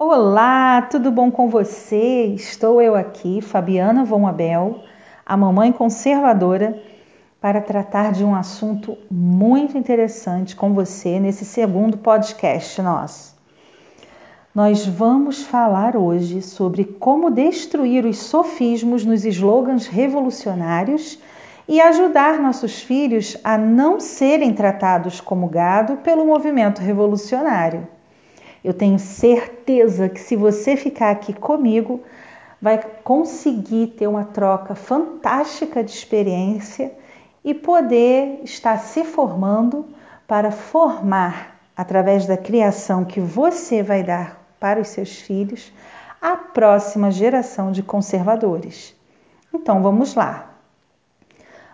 Olá, tudo bom com você? Estou eu aqui, Fabiana Von Abel, a mamãe conservadora, para tratar de um assunto muito interessante com você nesse segundo podcast nosso. Nós vamos falar hoje sobre como destruir os sofismos nos slogans revolucionários e ajudar nossos filhos a não serem tratados como gado pelo movimento revolucionário. Eu tenho certeza que se você ficar aqui comigo, vai conseguir ter uma troca fantástica de experiência e poder estar se formando para formar, através da criação que você vai dar para os seus filhos, a próxima geração de conservadores. Então vamos lá.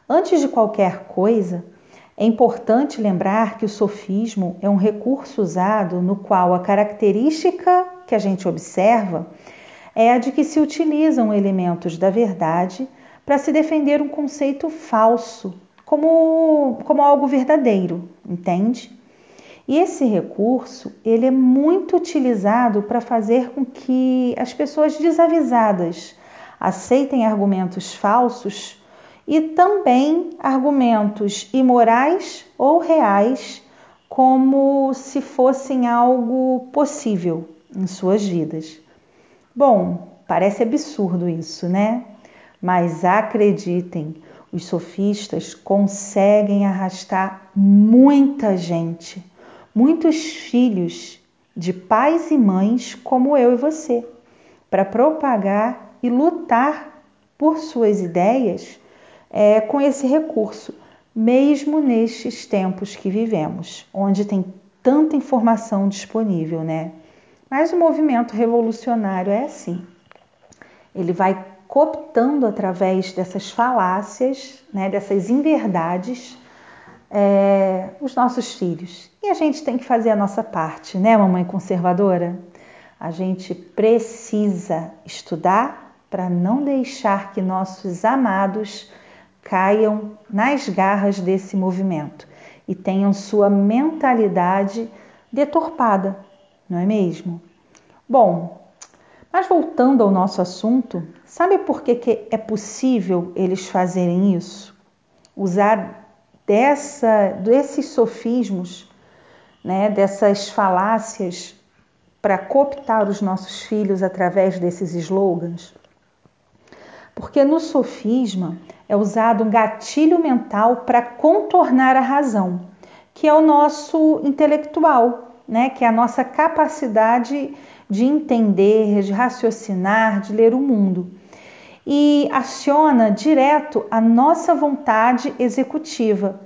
Antes de qualquer coisa, é importante lembrar que o sofismo é um recurso usado no qual a característica que a gente observa é a de que se utilizam elementos da verdade para se defender um conceito falso como, como algo verdadeiro, entende? E esse recurso ele é muito utilizado para fazer com que as pessoas desavisadas aceitem argumentos falsos e também argumentos imorais ou reais, como se fossem algo possível em suas vidas. Bom, parece absurdo isso, né? Mas acreditem, os sofistas conseguem arrastar muita gente, muitos filhos de pais e mães como eu e você, para propagar e lutar por suas ideias é, com esse recurso, mesmo nestes tempos que vivemos, onde tem tanta informação disponível, né? Mas o movimento revolucionário é assim. Ele vai cooptando através dessas falácias, né, dessas inverdades, é, os nossos filhos. E a gente tem que fazer a nossa parte, né, mamãe conservadora? A gente precisa estudar para não deixar que nossos amados caiam nas garras desse movimento e tenham sua mentalidade deturpada, não é mesmo? Bom, mas voltando ao nosso assunto, sabe por que, que é possível eles fazerem isso? Usar dessa, desses sofismos, né, dessas falácias para cooptar os nossos filhos através desses slogans? Porque no sofisma é usado um gatilho mental para contornar a razão, que é o nosso intelectual, né? que é a nossa capacidade de entender, de raciocinar, de ler o mundo. E aciona direto a nossa vontade executiva.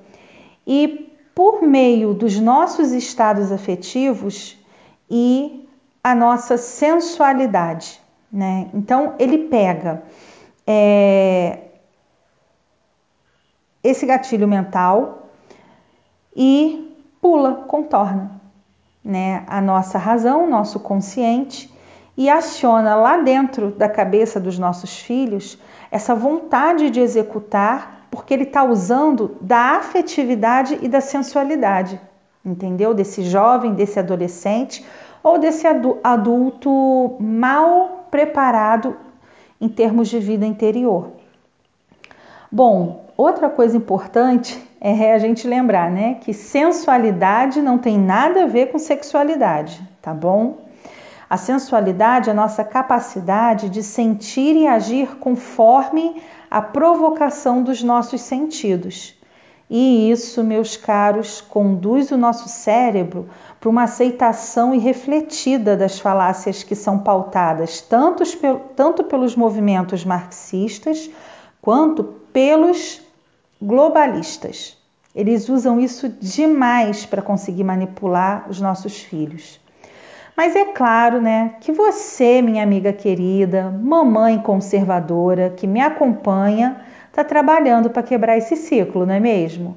E por meio dos nossos estados afetivos e a nossa sensualidade. Né? Então, ele pega é, esse gatilho mental e pula, contorna né, a nossa razão, nosso consciente e aciona lá dentro da cabeça dos nossos filhos essa vontade de executar, porque ele está usando da afetividade e da sensualidade, entendeu? Desse jovem, desse adolescente ou desse adulto mal preparado em termos de vida interior. Bom, outra coisa importante é a gente lembrar, né, que sensualidade não tem nada a ver com sexualidade, tá bom? A sensualidade é a nossa capacidade de sentir e agir conforme a provocação dos nossos sentidos. E isso, meus caros, conduz o nosso cérebro para uma aceitação irrefletida das falácias que são pautadas tanto, tanto pelos movimentos marxistas quanto pelos globalistas. Eles usam isso demais para conseguir manipular os nossos filhos. Mas é claro, né, que você, minha amiga querida, mamãe conservadora que me acompanha, está trabalhando para quebrar esse ciclo, não é mesmo?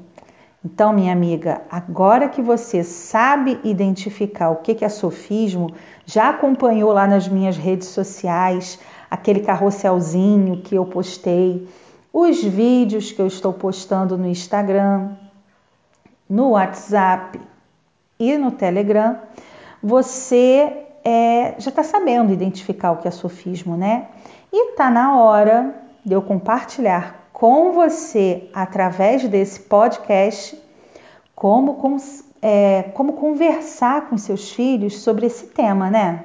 Então, minha amiga, agora que você sabe identificar o que é sofismo, já acompanhou lá nas minhas redes sociais aquele carrosselzinho que eu postei, os vídeos que eu estou postando no Instagram, no WhatsApp e no Telegram, você é, já está sabendo identificar o que é sofismo, né? E está na hora de eu compartilhar com você, através desse podcast, como, com, é, como conversar com seus filhos sobre esse tema, né?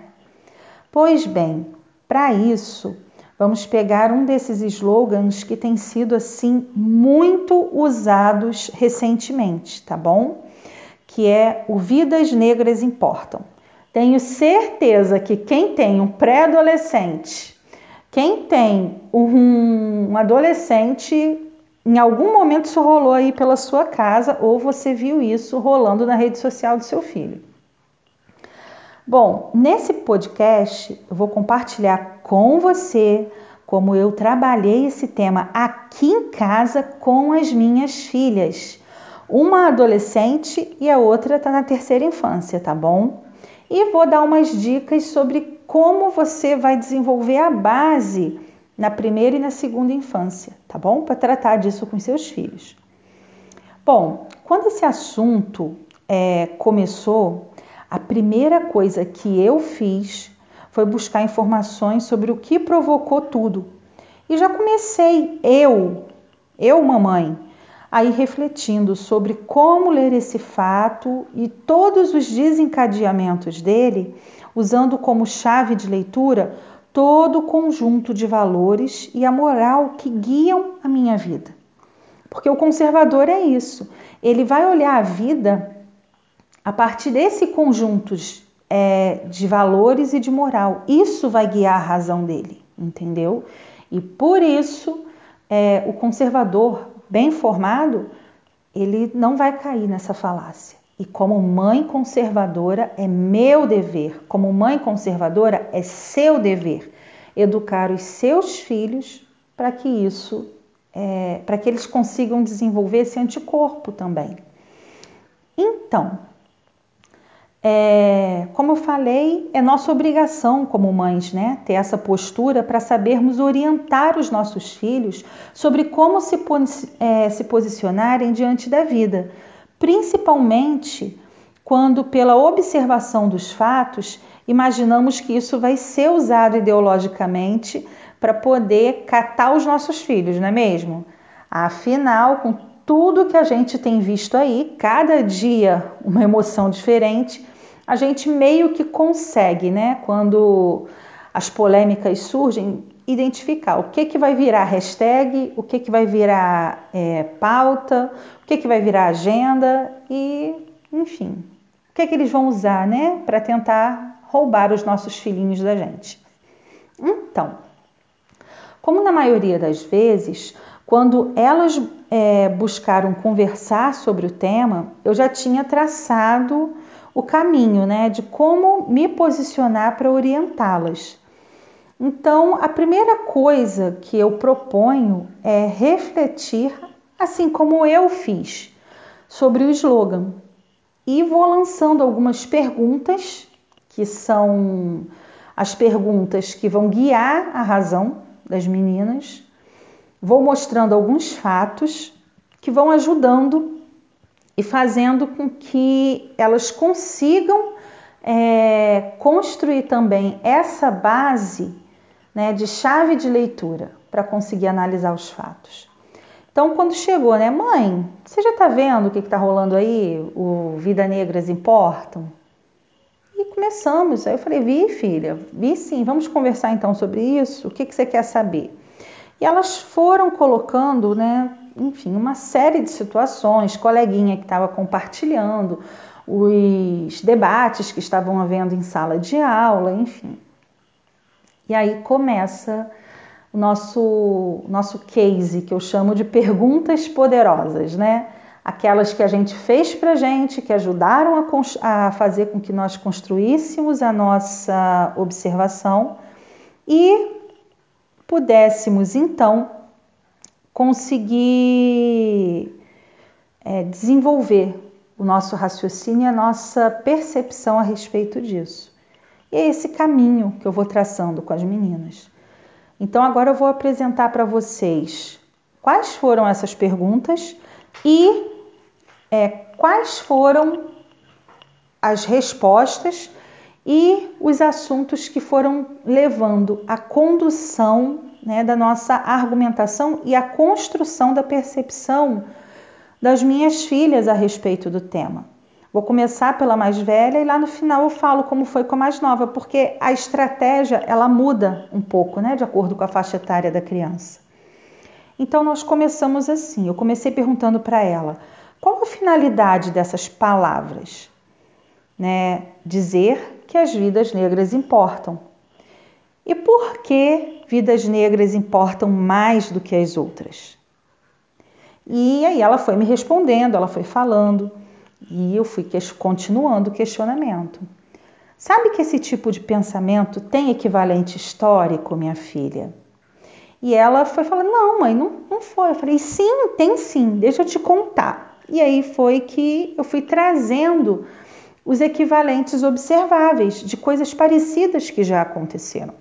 Pois bem, para isso, vamos pegar um desses slogans que tem sido assim muito usados recentemente, tá bom? Que é o Vidas Negras Importam. Tenho certeza que quem tem um pré-adolescente, quem tem um, um adolescente, em algum momento isso rolou aí pela sua casa ou você viu isso rolando na rede social do seu filho. Bom, nesse podcast eu vou compartilhar com você como eu trabalhei esse tema aqui em casa com as minhas filhas. Uma adolescente e a outra está na terceira infância, tá bom? e vou dar umas dicas sobre como você vai desenvolver a base na primeira e na segunda infância, tá bom? Para tratar disso com seus filhos. Bom, quando esse assunto é, começou, a primeira coisa que eu fiz foi buscar informações sobre o que provocou tudo. E já comecei eu, eu mamãe, aí refletindo sobre como ler esse fato e todos os desencadeamentos dele, usando como chave de leitura todo o conjunto de valores e a moral que guiam a minha vida. Porque o conservador é isso, ele vai olhar a vida a partir desse conjunto é, de valores e de moral. Isso vai guiar a razão dele, entendeu? E por isso é, o conservador bem formado, ele não vai cair nessa falácia. E como mãe conservadora, é meu dever, como mãe conservadora, é seu dever educar os seus filhos para que isso, é, para que eles consigam desenvolver esse anticorpo também. Então, é, como eu falei, é nossa obrigação como mães, né, ter essa postura para sabermos orientar os nossos filhos sobre como se, é, se posicionarem diante da vida, principalmente quando, pela observação dos fatos, imaginamos que isso vai ser usado ideologicamente para poder catar os nossos filhos, não é mesmo? Afinal, com tudo que a gente tem visto aí, cada dia uma emoção diferente, a gente meio que consegue, né, quando as polêmicas surgem, identificar o que, que vai virar hashtag, o que, que vai virar é, pauta, o que, que vai virar agenda e, enfim, o que, que eles vão usar, né, para tentar roubar os nossos filhinhos da gente. Então, como na maioria das vezes, quando elas é, buscaram conversar sobre o tema, eu já tinha traçado o caminho, né, de como me posicionar para orientá-las. Então, a primeira coisa que eu proponho é refletir, assim como eu fiz, sobre o slogan. E vou lançando algumas perguntas, que são as perguntas que vão guiar a razão das meninas. Vou mostrando alguns fatos que vão ajudando e fazendo com que elas consigam é, construir também essa base né, de chave de leitura para conseguir analisar os fatos. Então, quando chegou, né, mãe, você já está vendo o que está rolando aí? O Vida Negras Importam? E começamos. Aí eu falei, vi, filha, vi sim, vamos conversar então sobre isso. O que, que você quer saber? E elas foram colocando, né, enfim, uma série de situações, coleguinha que estava compartilhando os debates que estavam havendo em sala de aula, enfim. E aí começa o nosso, nosso case, que eu chamo de perguntas poderosas, né? Aquelas que a gente fez para gente, que ajudaram a, a fazer com que nós construíssemos a nossa observação e pudéssemos então conseguir é, desenvolver o nosso raciocínio e a nossa percepção a respeito disso. É esse caminho que eu vou traçando com as meninas. Então, agora eu vou apresentar para vocês quais foram essas perguntas e é, quais foram as respostas e os assuntos que foram levando a condução né, da nossa argumentação e a construção da percepção das minhas filhas a respeito do tema. Vou começar pela mais velha e lá no final eu falo como foi com a mais nova, porque a estratégia ela muda um pouco, né, de acordo com a faixa etária da criança. Então nós começamos assim. Eu comecei perguntando para ela: qual a finalidade dessas palavras? Né? Dizer que as vidas negras importam. E por que vidas negras importam mais do que as outras? E aí ela foi me respondendo, ela foi falando, e eu fui continuando o questionamento. Sabe que esse tipo de pensamento tem equivalente histórico, minha filha? E ela foi falando: Não, mãe, não, não foi. Eu falei: Sim, tem sim, deixa eu te contar. E aí foi que eu fui trazendo os equivalentes observáveis de coisas parecidas que já aconteceram.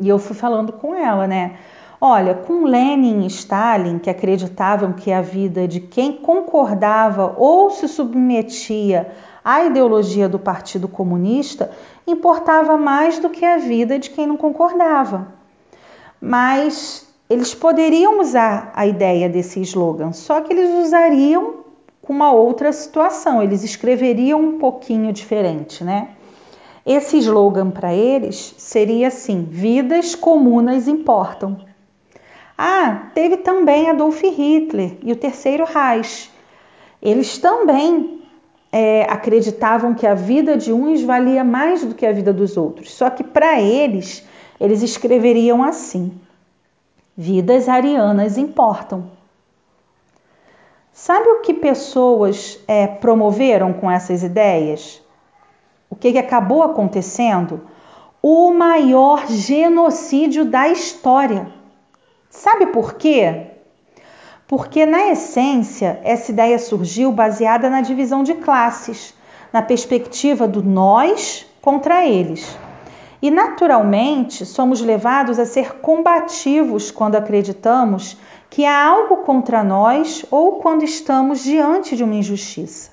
E eu fui falando com ela, né? Olha, com Lenin e Stalin, que acreditavam que a vida de quem concordava ou se submetia à ideologia do Partido Comunista importava mais do que a vida de quem não concordava. Mas eles poderiam usar a ideia desse slogan, só que eles usariam com uma outra situação, eles escreveriam um pouquinho diferente, né? Esse slogan para eles seria assim: vidas comunas importam. Ah, teve também Adolf Hitler e o Terceiro Reich. Eles também é, acreditavam que a vida de uns valia mais do que a vida dos outros. Só que para eles, eles escreveriam assim: vidas arianas importam. Sabe o que pessoas é, promoveram com essas ideias? o que, que acabou acontecendo? O maior genocídio da história. Sabe por quê? Porque, na essência, essa ideia surgiu baseada na divisão de classes, na perspectiva do nós contra eles. E, naturalmente, somos levados a ser combativos quando acreditamos que há algo contra nós ou quando estamos diante de uma injustiça.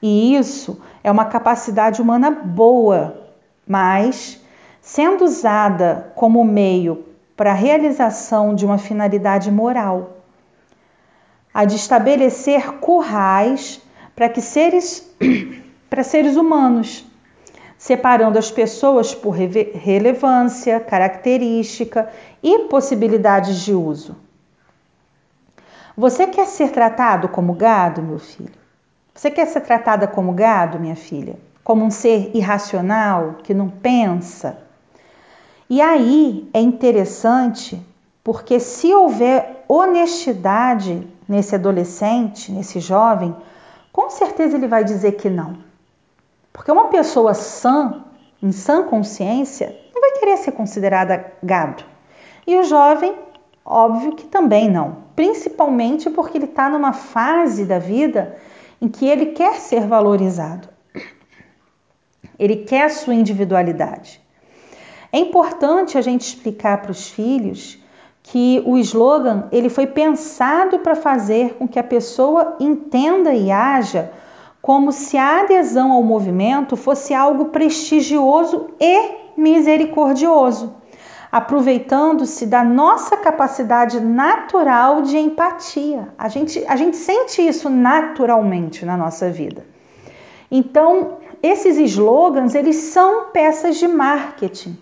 E isso é uma capacidade humana boa, mas sendo usada como meio para a realização de uma finalidade moral, a de estabelecer currais para que seres para seres humanos, separando as pessoas por relevância, característica e possibilidades de uso. Você quer ser tratado como gado, meu filho? Você quer ser tratada como gado, minha filha? Como um ser irracional, que não pensa? E aí é interessante porque se houver honestidade nesse adolescente, nesse jovem, com certeza ele vai dizer que não. Porque uma pessoa sã, em sã consciência, não vai querer ser considerada gado. E o jovem, óbvio que também não. Principalmente porque ele está numa fase da vida em que ele quer ser valorizado. Ele quer a sua individualidade. É importante a gente explicar para os filhos que o slogan ele foi pensado para fazer com que a pessoa entenda e haja como se a adesão ao movimento fosse algo prestigioso e misericordioso aproveitando-se da nossa capacidade natural de empatia. A gente, a gente sente isso naturalmente na nossa vida. Então, esses slogans, eles são peças de marketing.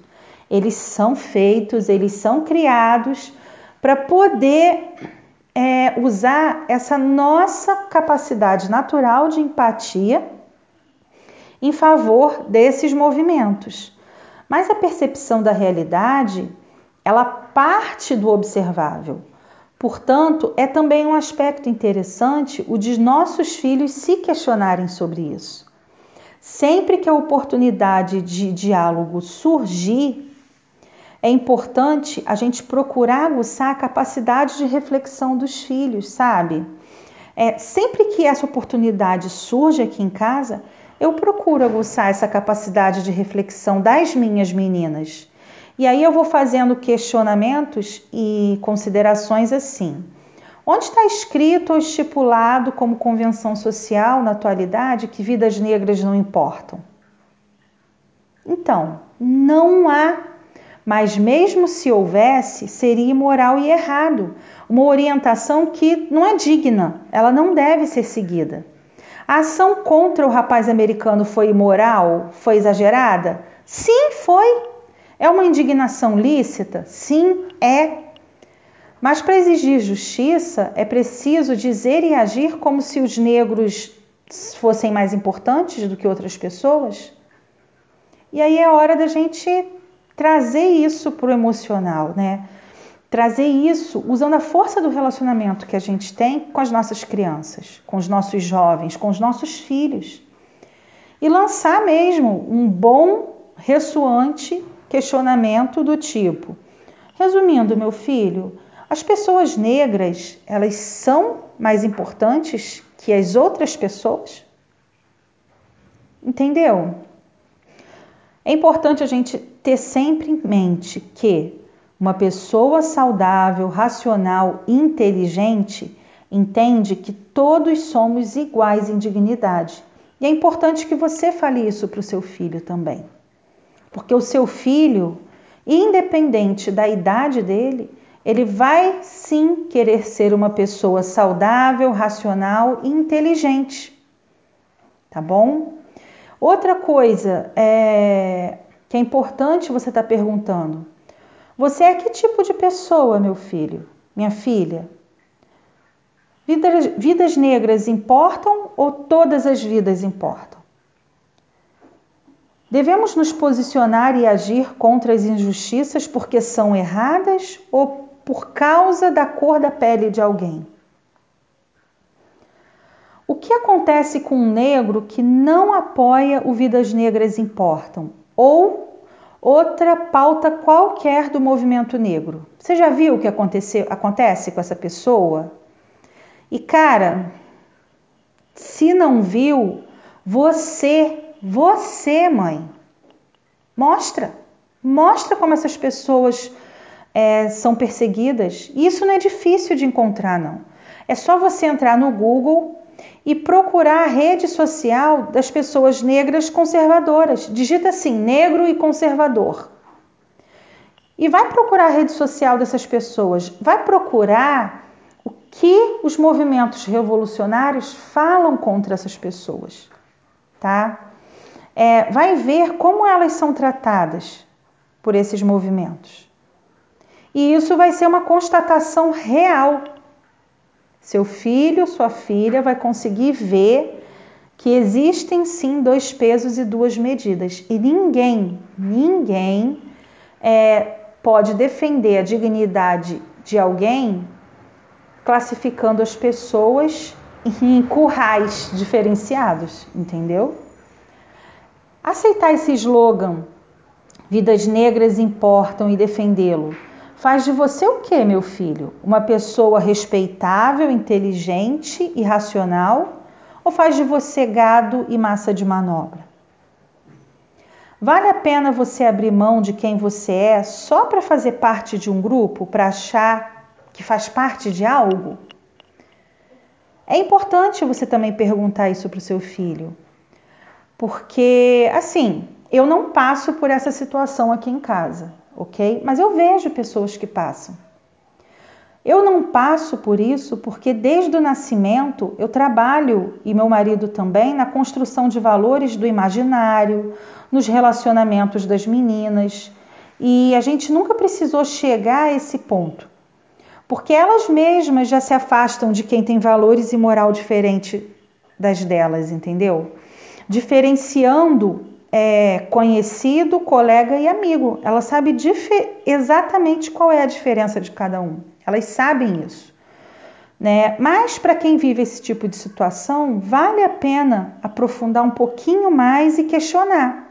Eles são feitos, eles são criados para poder é, usar essa nossa capacidade natural de empatia em favor desses movimentos. Mas a percepção da realidade, ela parte do observável. Portanto, é também um aspecto interessante o de nossos filhos se questionarem sobre isso. Sempre que a oportunidade de diálogo surgir, é importante a gente procurar aguçar a capacidade de reflexão dos filhos, sabe? É, sempre que essa oportunidade surge aqui em casa, eu procuro aguçar essa capacidade de reflexão das minhas meninas. E aí eu vou fazendo questionamentos e considerações assim. Onde está escrito ou estipulado como convenção social na atualidade que vidas negras não importam? Então, não há. Mas mesmo se houvesse, seria imoral e errado. Uma orientação que não é digna, ela não deve ser seguida. A ação contra o rapaz americano foi imoral? Foi exagerada? Sim, foi. É uma indignação lícita? Sim, é. Mas para exigir justiça é preciso dizer e agir como se os negros fossem mais importantes do que outras pessoas? E aí é hora da gente trazer isso para o emocional, né? Trazer isso usando a força do relacionamento que a gente tem com as nossas crianças, com os nossos jovens, com os nossos filhos. E lançar mesmo um bom, ressoante questionamento do tipo: Resumindo, meu filho, as pessoas negras, elas são mais importantes que as outras pessoas? Entendeu? É importante a gente ter sempre em mente que uma pessoa saudável, racional, inteligente entende que todos somos iguais em dignidade. E é importante que você fale isso para o seu filho também. Porque o seu filho, independente da idade dele, ele vai sim querer ser uma pessoa saudável, racional e inteligente. Tá bom? Outra coisa é, que é importante você estar tá perguntando: você é que tipo de pessoa, meu filho, minha filha? Vidas, vidas negras importam ou todas as vidas importam? Devemos nos posicionar e agir contra as injustiças porque são erradas ou por causa da cor da pele de alguém? O que acontece com um negro que não apoia o Vidas Negras Importam ou outra pauta qualquer do movimento negro? Você já viu o que aconteceu, acontece com essa pessoa? E cara, se não viu, você você, mãe, mostra. Mostra como essas pessoas é, são perseguidas. Isso não é difícil de encontrar, não. É só você entrar no Google e procurar a rede social das pessoas negras conservadoras. Digita assim: negro e conservador. E vai procurar a rede social dessas pessoas. Vai procurar o que os movimentos revolucionários falam contra essas pessoas, tá? é, vai ver como elas são tratadas por esses movimentos. E isso vai ser uma constatação real. Seu filho, sua filha vai conseguir ver que existem sim dois pesos e duas medidas. E ninguém, ninguém é, pode defender a dignidade de alguém classificando as pessoas em currais diferenciados, entendeu? Aceitar esse slogan, vidas negras importam e defendê-lo, faz de você o que, meu filho? Uma pessoa respeitável, inteligente e racional? Ou faz de você gado e massa de manobra? Vale a pena você abrir mão de quem você é só para fazer parte de um grupo, para achar que faz parte de algo? É importante você também perguntar isso para o seu filho. Porque, assim, eu não passo por essa situação aqui em casa, ok? Mas eu vejo pessoas que passam. Eu não passo por isso porque desde o nascimento eu trabalho e meu marido também na construção de valores do imaginário, nos relacionamentos das meninas, e a gente nunca precisou chegar a esse ponto. Porque elas mesmas já se afastam de quem tem valores e moral diferente das delas, entendeu? diferenciando é, conhecido, colega e amigo. Ela sabe exatamente qual é a diferença de cada um. Elas sabem isso. Né? Mas para quem vive esse tipo de situação, vale a pena aprofundar um pouquinho mais e questionar.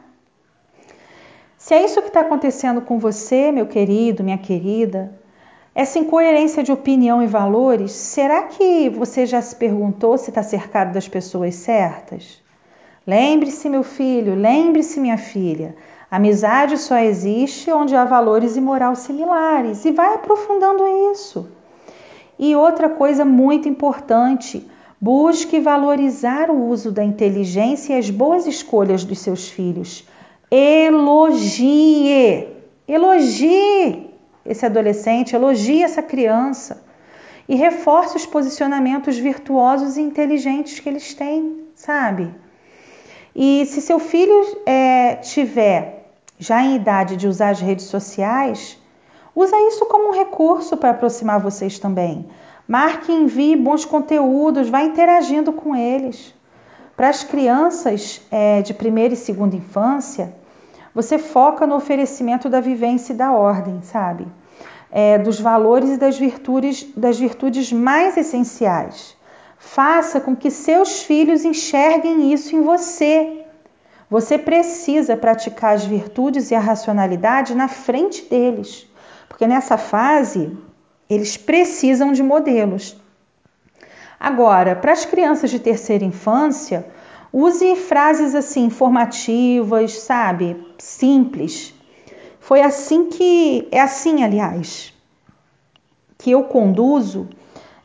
Se é isso que está acontecendo com você, meu querido, minha querida, essa incoerência de opinião e valores, será que você já se perguntou se está cercado das pessoas certas? Lembre-se, meu filho, lembre-se, minha filha. Amizade só existe onde há valores e moral similares. E vai aprofundando isso. E outra coisa muito importante: busque valorizar o uso da inteligência e as boas escolhas dos seus filhos. Elogie, elogie esse adolescente, elogie essa criança e reforce os posicionamentos virtuosos e inteligentes que eles têm, sabe? E se seu filho é, tiver já em idade de usar as redes sociais, usa isso como um recurso para aproximar vocês também. Marque envie bons conteúdos, vá interagindo com eles. Para as crianças é, de primeira e segunda infância, você foca no oferecimento da vivência e da ordem, sabe? é, dos valores e das virtudes, das virtudes mais essenciais. Faça com que seus filhos enxerguem isso em você. Você precisa praticar as virtudes e a racionalidade na frente deles, porque nessa fase eles precisam de modelos. Agora, para as crianças de terceira infância, use frases assim informativas, sabe? Simples, foi assim que, é assim, aliás, que eu conduzo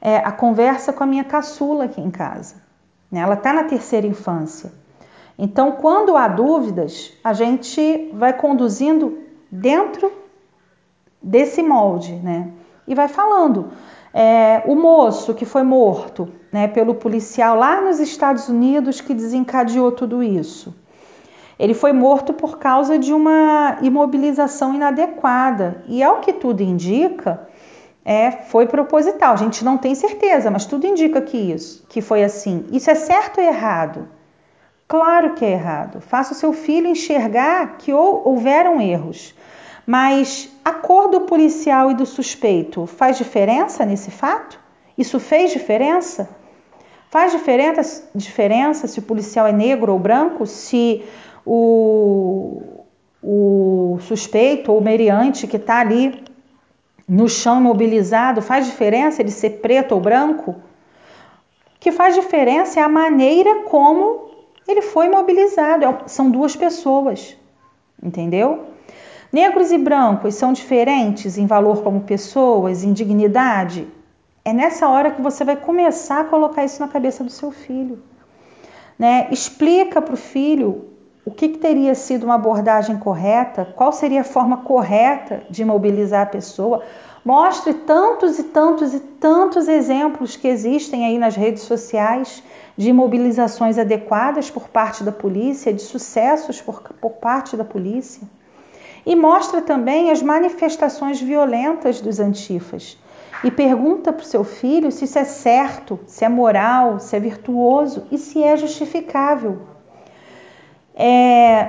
é, a conversa com a minha caçula aqui em casa. Né? Ela está na terceira infância. Então, quando há dúvidas, a gente vai conduzindo dentro desse molde, né? E vai falando. É, o moço que foi morto né, pelo policial lá nos Estados Unidos que desencadeou tudo isso. Ele foi morto por causa de uma imobilização inadequada e, ao que tudo indica, é, foi proposital. A gente não tem certeza, mas tudo indica que isso, que foi assim. Isso é certo ou errado? Claro que é errado. Faça o seu filho enxergar que houveram erros. Mas a cor do policial e do suspeito faz diferença nesse fato? Isso fez diferença? Faz diferença, diferença se o policial é negro ou branco? Se o, o suspeito ou meriante que está ali no chão imobilizado, faz diferença ele ser preto ou branco? O que faz diferença é a maneira como ele foi imobilizado. É são duas pessoas, entendeu? Negros e brancos são diferentes em valor como pessoas, em dignidade? É nessa hora que você vai começar a colocar isso na cabeça do seu filho. Né? Explica para o filho o que, que, teria sido uma abordagem correta, qual seria a forma correta de mobilizar a pessoa. Mostre tantos e tantos e tantos exemplos que existem aí nas redes sociais de mobilizações adequadas por parte da polícia, de sucessos por, por parte da polícia. E mostra também as manifestações violentas dos antifas. E pergunta para o seu filho se isso é certo, se é moral, se é virtuoso e se é justificável. É,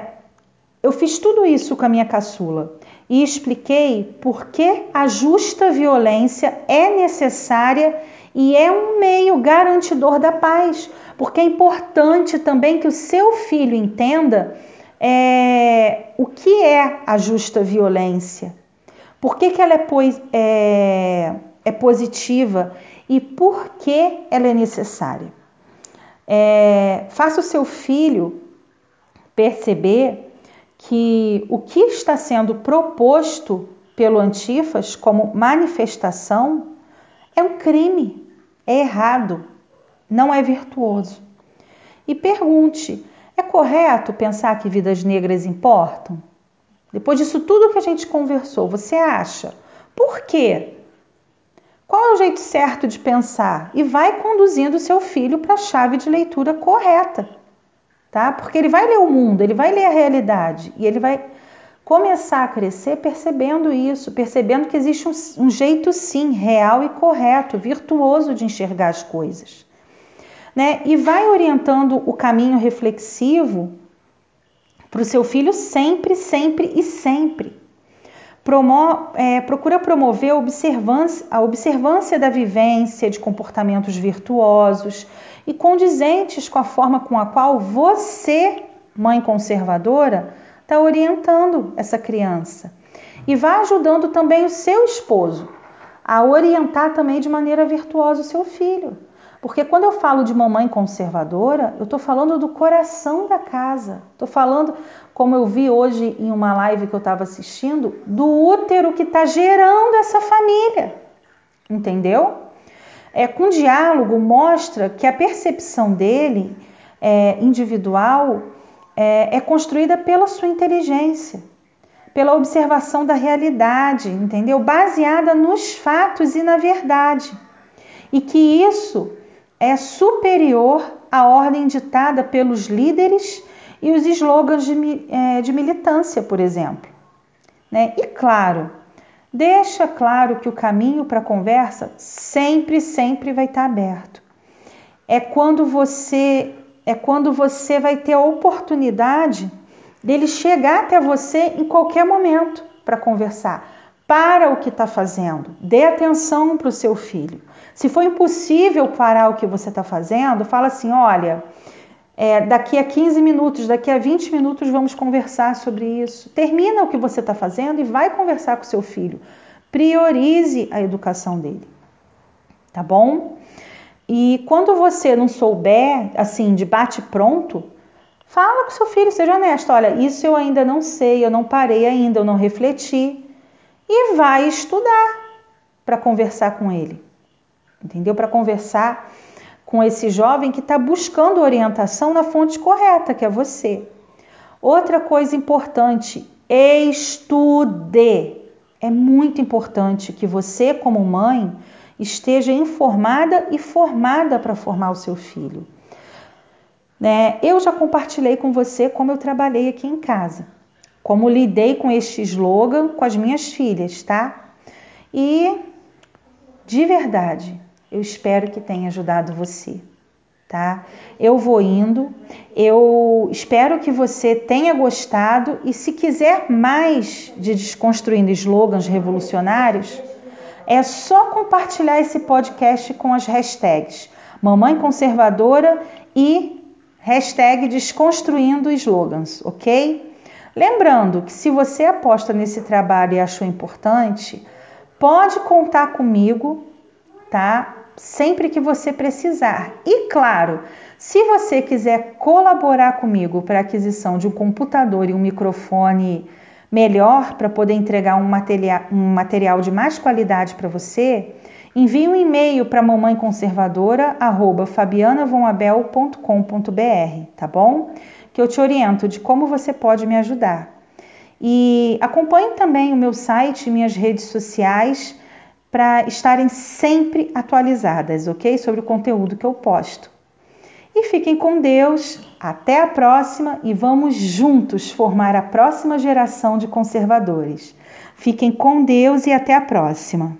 eu fiz tudo isso com a minha caçula e expliquei por que a justa violência é necessária e é um meio garantidor da paz, porque é importante também que o seu filho entenda é, o que é a justa violência, por que, que ela é, é, é positiva e por que ela é necessária. É, faça o seu filho perceber que o que está sendo proposto pelo Antifas como manifestação é um crime, é errado, não é virtuoso. E pergunte: é correto pensar que vidas negras importam? Depois disso tudo que a gente conversou, você acha? Por quê? Qual é o jeito certo de pensar? E vai conduzindo seu filho para a chave de leitura correta tá? Porque ele vai ler o mundo, ele vai ler a realidade e ele vai começar a crescer percebendo isso, percebendo que existe um, um jeito sim real e correto, virtuoso de enxergar as coisas. Né? E vai orientando o caminho reflexivo para o seu filho sempre, sempre e sempre. Promo, é, procura promover a observância, a observância da vivência de comportamentos virtuosos, e condizentes com a forma com a qual você, mãe conservadora, está orientando essa criança. E vá ajudando também o seu esposo a orientar também de maneira virtuosa o seu filho. Porque quando eu falo de mamãe conservadora, eu estou falando do coração da casa. Estou falando, como eu vi hoje em uma live que eu estava assistindo, do útero que está gerando essa família. Entendeu? É, com diálogo mostra que a percepção dele é, individual é, é construída pela sua inteligência, pela observação da realidade, entendeu? Baseada nos fatos e na verdade. E que isso é superior à ordem ditada pelos líderes e os slogans de, é, de militância, por exemplo. Né? E claro, deixa claro que o caminho para a conversa sempre, sempre vai estar aberto. É quando você é quando você vai ter a oportunidade dele chegar até você em qualquer momento para conversar. Para o que está fazendo, dê atenção para o seu filho. Se for impossível parar o que você está fazendo, fala assim: olha, é, daqui a 15 minutos, daqui a 20 minutos vamos conversar sobre isso. Termina o que você está fazendo e vai conversar com seu filho. Priorize a educação dele. Tá bom? E quando você não souber, assim, de bate pronto, fala com seu filho, seja honesto. Olha, isso eu ainda não sei, eu não parei ainda, eu não refleti. E vai estudar para conversar com ele. Entendeu? Para conversar com esse jovem que está buscando orientação na fonte correta, que é você. Outra coisa importante, estude. É muito importante que você, como mãe, esteja informada e formada para formar o seu filho. Né? Eu já compartilhei com você como eu trabalhei aqui em casa, como lidei com este slogan com as minhas filhas, tá? E de verdade, eu espero que tenha ajudado você, tá? Eu vou indo, eu espero que você tenha gostado e se quiser mais de desconstruindo slogans revolucionários, é só compartilhar esse podcast com as hashtags Mamãe Conservadora e hashtag Desconstruindo Slogans, ok? Lembrando que se você aposta nesse trabalho e achou importante, pode contar comigo, tá? Sempre que você precisar. E claro, se você quiser colaborar comigo para a aquisição de um computador e um microfone melhor para poder entregar um material, um material de mais qualidade para você, envie um e-mail para mamãeconservadora@fabianavonabel.com.br, tá bom? Que eu te oriento de como você pode me ajudar. E acompanhe também o meu site e minhas redes sociais para estarem sempre atualizadas, ok? Sobre o conteúdo que eu posto. E fiquem com Deus. Até a próxima e vamos juntos formar a próxima geração de conservadores. Fiquem com Deus e até a próxima.